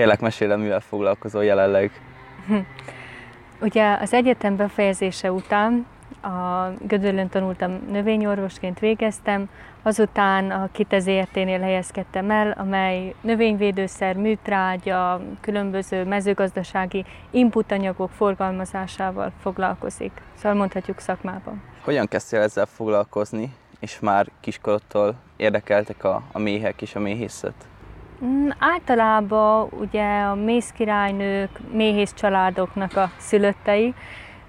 Kérlek, mesélj mivel foglalkozol jelenleg. Ugye az egyetem befejezése után a Gödöllön tanultam, növényorvosként végeztem, azután a Kitezérténél helyezkedtem el, amely növényvédőszer, műtrágya, különböző mezőgazdasági inputanyagok forgalmazásával foglalkozik. Szóval mondhatjuk szakmában. Hogyan kezdtél ezzel foglalkozni, és már kiskorodtól érdekeltek a, a méhek és a méhészet? Mm, általában ugye a mészkirálynők, méhész családoknak a szülöttei,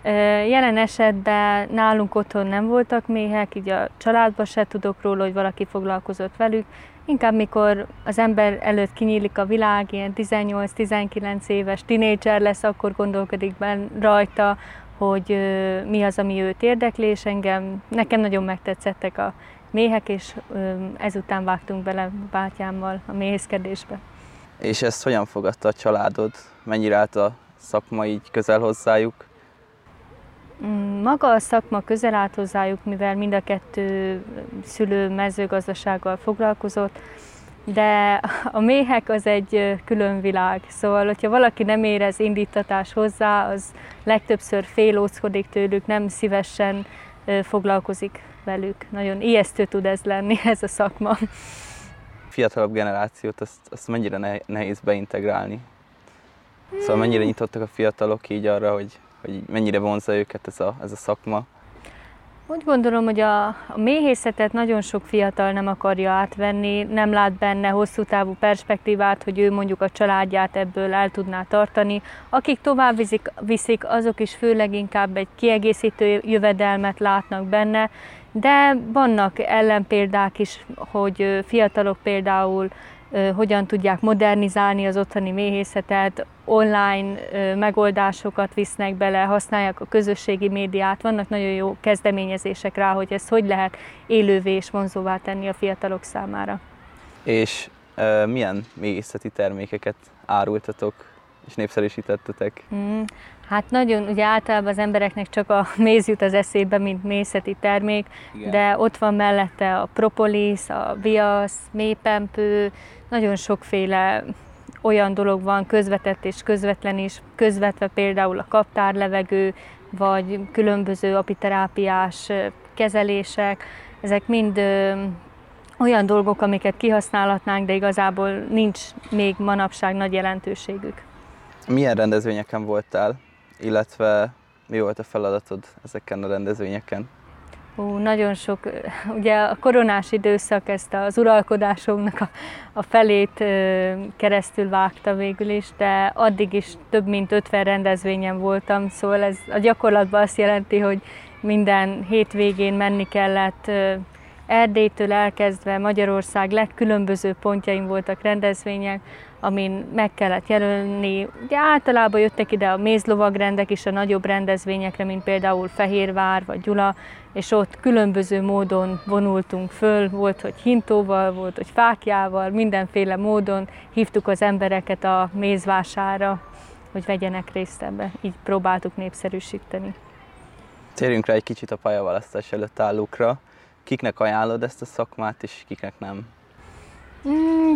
Jelen esetben nálunk otthon nem voltak méhek, így a családban se tudok róla, hogy valaki foglalkozott velük. Inkább mikor az ember előtt kinyílik a világ, ilyen 18-19 éves tinédzser lesz, akkor gondolkodik ben rajta, hogy mi az, ami őt érdekli, és engem, nekem nagyon megtetszettek a méhek, és ezután vágtunk bele bátyámmal a méhészkedésbe. És ezt hogyan fogadta a családod? Mennyire állt a szakma így közel hozzájuk? Mm, maga a szakma közel állt hozzájuk, mivel mind a kettő szülő mezőgazdasággal foglalkozott, de a méhek az egy külön világ. Szóval, hogyha valaki nem érez indítatás hozzá, az legtöbbször félóckodik tőlük, nem szívesen foglalkozik velük. Nagyon ijesztő tud ez lenni, ez a szakma. Fiatalabb generációt, azt, azt mennyire nehéz beintegrálni? Szóval mennyire nyitottak a fiatalok így arra, hogy hogy mennyire vonza őket ez a, ez a szakma? Úgy gondolom, hogy a, a méhészetet nagyon sok fiatal nem akarja átvenni, nem lát benne hosszú távú perspektívát, hogy ő mondjuk a családját ebből el tudná tartani. Akik tovább viszik, viszik azok is főleg inkább egy kiegészítő jövedelmet látnak benne, de vannak ellenpéldák is, hogy fiatalok például hogyan tudják modernizálni az otthoni méhészetet, online megoldásokat visznek bele, használják a közösségi médiát, vannak nagyon jó kezdeményezések rá, hogy ezt hogy lehet élővé és vonzóvá tenni a fiatalok számára. És milyen méhészeti termékeket árultatok és népszerűsítettetek? Mm, Hát nagyon, ugye általában az embereknek csak a méz jut az eszébe, mint mészeti termék, Igen. de ott van mellette a propolis, a viasz, mépempő, nagyon sokféle olyan dolog van, közvetett és közvetlen is, közvetve például a kaptárlevegő, vagy különböző apiterápiás kezelések, ezek mind ö, olyan dolgok, amiket kihasználhatnánk, de igazából nincs még manapság nagy jelentőségük. Milyen rendezvényeken voltál? illetve mi volt a feladatod ezeken a rendezvényeken? Ó, nagyon sok, ugye a koronás időszak ezt az uralkodásomnak a, a felét ö, keresztül vágta végül is, de addig is több mint 50 rendezvényen voltam, szóval ez a gyakorlatban azt jelenti, hogy minden hétvégén menni kellett Erdélytől elkezdve Magyarország legkülönböző pontjain voltak rendezvények, amin meg kellett jelölni. Ugye általában jöttek ide a mézlovagrendek is a nagyobb rendezvényekre, mint például Fehérvár vagy Gyula, és ott különböző módon vonultunk föl, volt, hogy hintóval, volt, hogy fákjával, mindenféle módon hívtuk az embereket a mézvására, hogy vegyenek részt ebbe. Így próbáltuk népszerűsíteni. Térjünk rá egy kicsit a pályaválasztás előtt állókra. Kiknek ajánlod ezt a szakmát, és kiknek nem? Mm,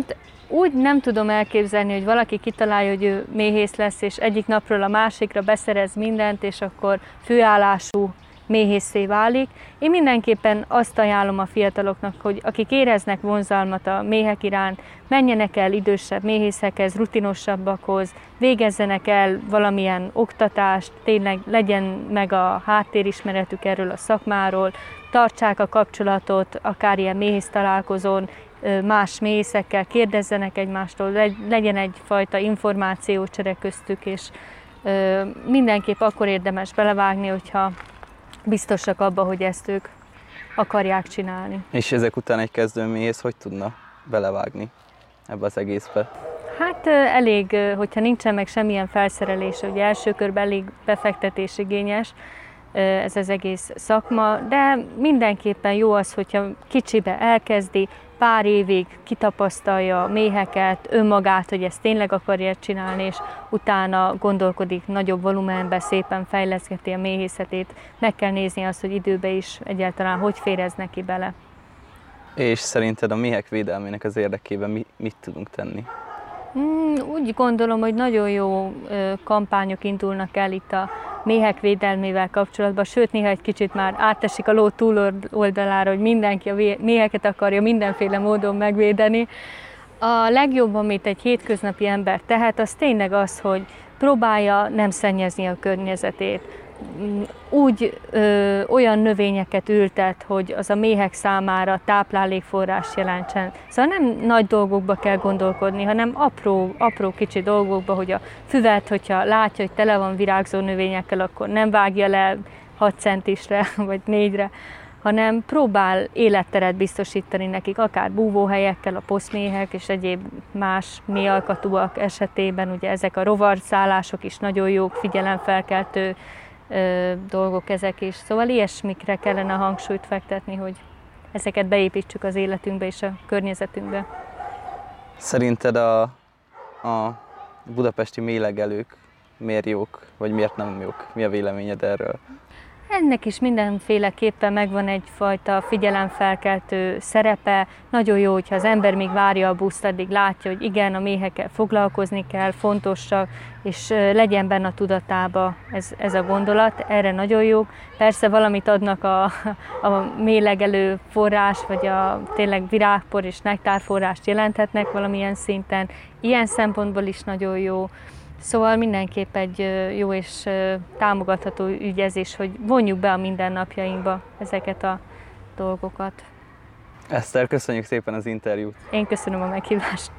úgy nem tudom elképzelni, hogy valaki kitalálja, hogy ő méhész lesz, és egyik napról a másikra beszerez mindent, és akkor főállású méhészé válik. Én mindenképpen azt ajánlom a fiataloknak, hogy akik éreznek vonzalmat a méhek iránt, menjenek el idősebb méhészekhez, rutinosabbakhoz, végezzenek el valamilyen oktatást, tényleg legyen meg a háttérismeretük erről a szakmáról, tartsák a kapcsolatot, akár ilyen méhész találkozón, más mészekkel, kérdezzenek egymástól, legyen egyfajta információcsere köztük, és mindenképp akkor érdemes belevágni, hogyha biztosak abba, hogy ezt ők akarják csinálni. És ezek után egy kezdőméhész hogy tudna belevágni ebbe az egészbe? Hát elég, hogyha nincsen meg semmilyen felszerelés, ugye első körben elég befektetés igényes, ez az egész szakma, de mindenképpen jó az, hogyha kicsibe elkezdi, pár évig kitapasztalja a méheket, önmagát, hogy ezt tényleg akarja csinálni, és utána gondolkodik nagyobb volumenben, szépen fejleszgeti a méhészetét. Meg kell nézni azt, hogy időbe is egyáltalán hogy férez neki bele. És szerinted a méhek védelmének az érdekében mi, mit tudunk tenni? Mm, úgy gondolom, hogy nagyon jó kampányok indulnak el itt a méhek védelmével kapcsolatban, sőt néha egy kicsit már átesik a ló túloldalára, hogy mindenki a méheket akarja mindenféle módon megvédeni. A legjobb, amit egy hétköznapi ember tehet, az tényleg az, hogy próbálja nem szennyezni a környezetét úgy ö, olyan növényeket ültet, hogy az a méhek számára táplálékforrás jelentsen. Szóval nem nagy dolgokba kell gondolkodni, hanem apró, apró kicsi dolgokba, hogy a füvet, hogyha látja, hogy tele van virágzó növényekkel, akkor nem vágja le 6 centisre vagy 4-re, hanem próbál életteret biztosítani nekik, akár búvóhelyekkel, a poszméhek és egyéb más mélyalkatúak esetében, ugye ezek a rovarszállások is nagyon jók, figyelemfelkeltő ö, dolgok ezek is. Szóval ilyesmikre kellene a hangsúlyt fektetni, hogy ezeket beépítsük az életünkbe és a környezetünkbe. Szerinted a, a budapesti mélegelők miért jók, vagy miért nem jók? Mi a véleményed erről? Ennek is mindenféleképpen megvan egyfajta figyelemfelkeltő szerepe. Nagyon jó, hogyha az ember még várja a buszt, addig látja, hogy igen, a méhekkel foglalkozni kell, fontosak, és legyen benne a tudatába ez, ez a gondolat. Erre nagyon jó. Persze valamit adnak a, a mélegelő forrás, vagy a tényleg virágpor és nektárforrást jelenthetnek valamilyen szinten. Ilyen szempontból is nagyon jó. Szóval mindenképp egy jó és támogatható ügyezés, hogy vonjuk be a mindennapjainkba ezeket a dolgokat. Eszter, köszönjük szépen az interjút. Én köszönöm a meghívást.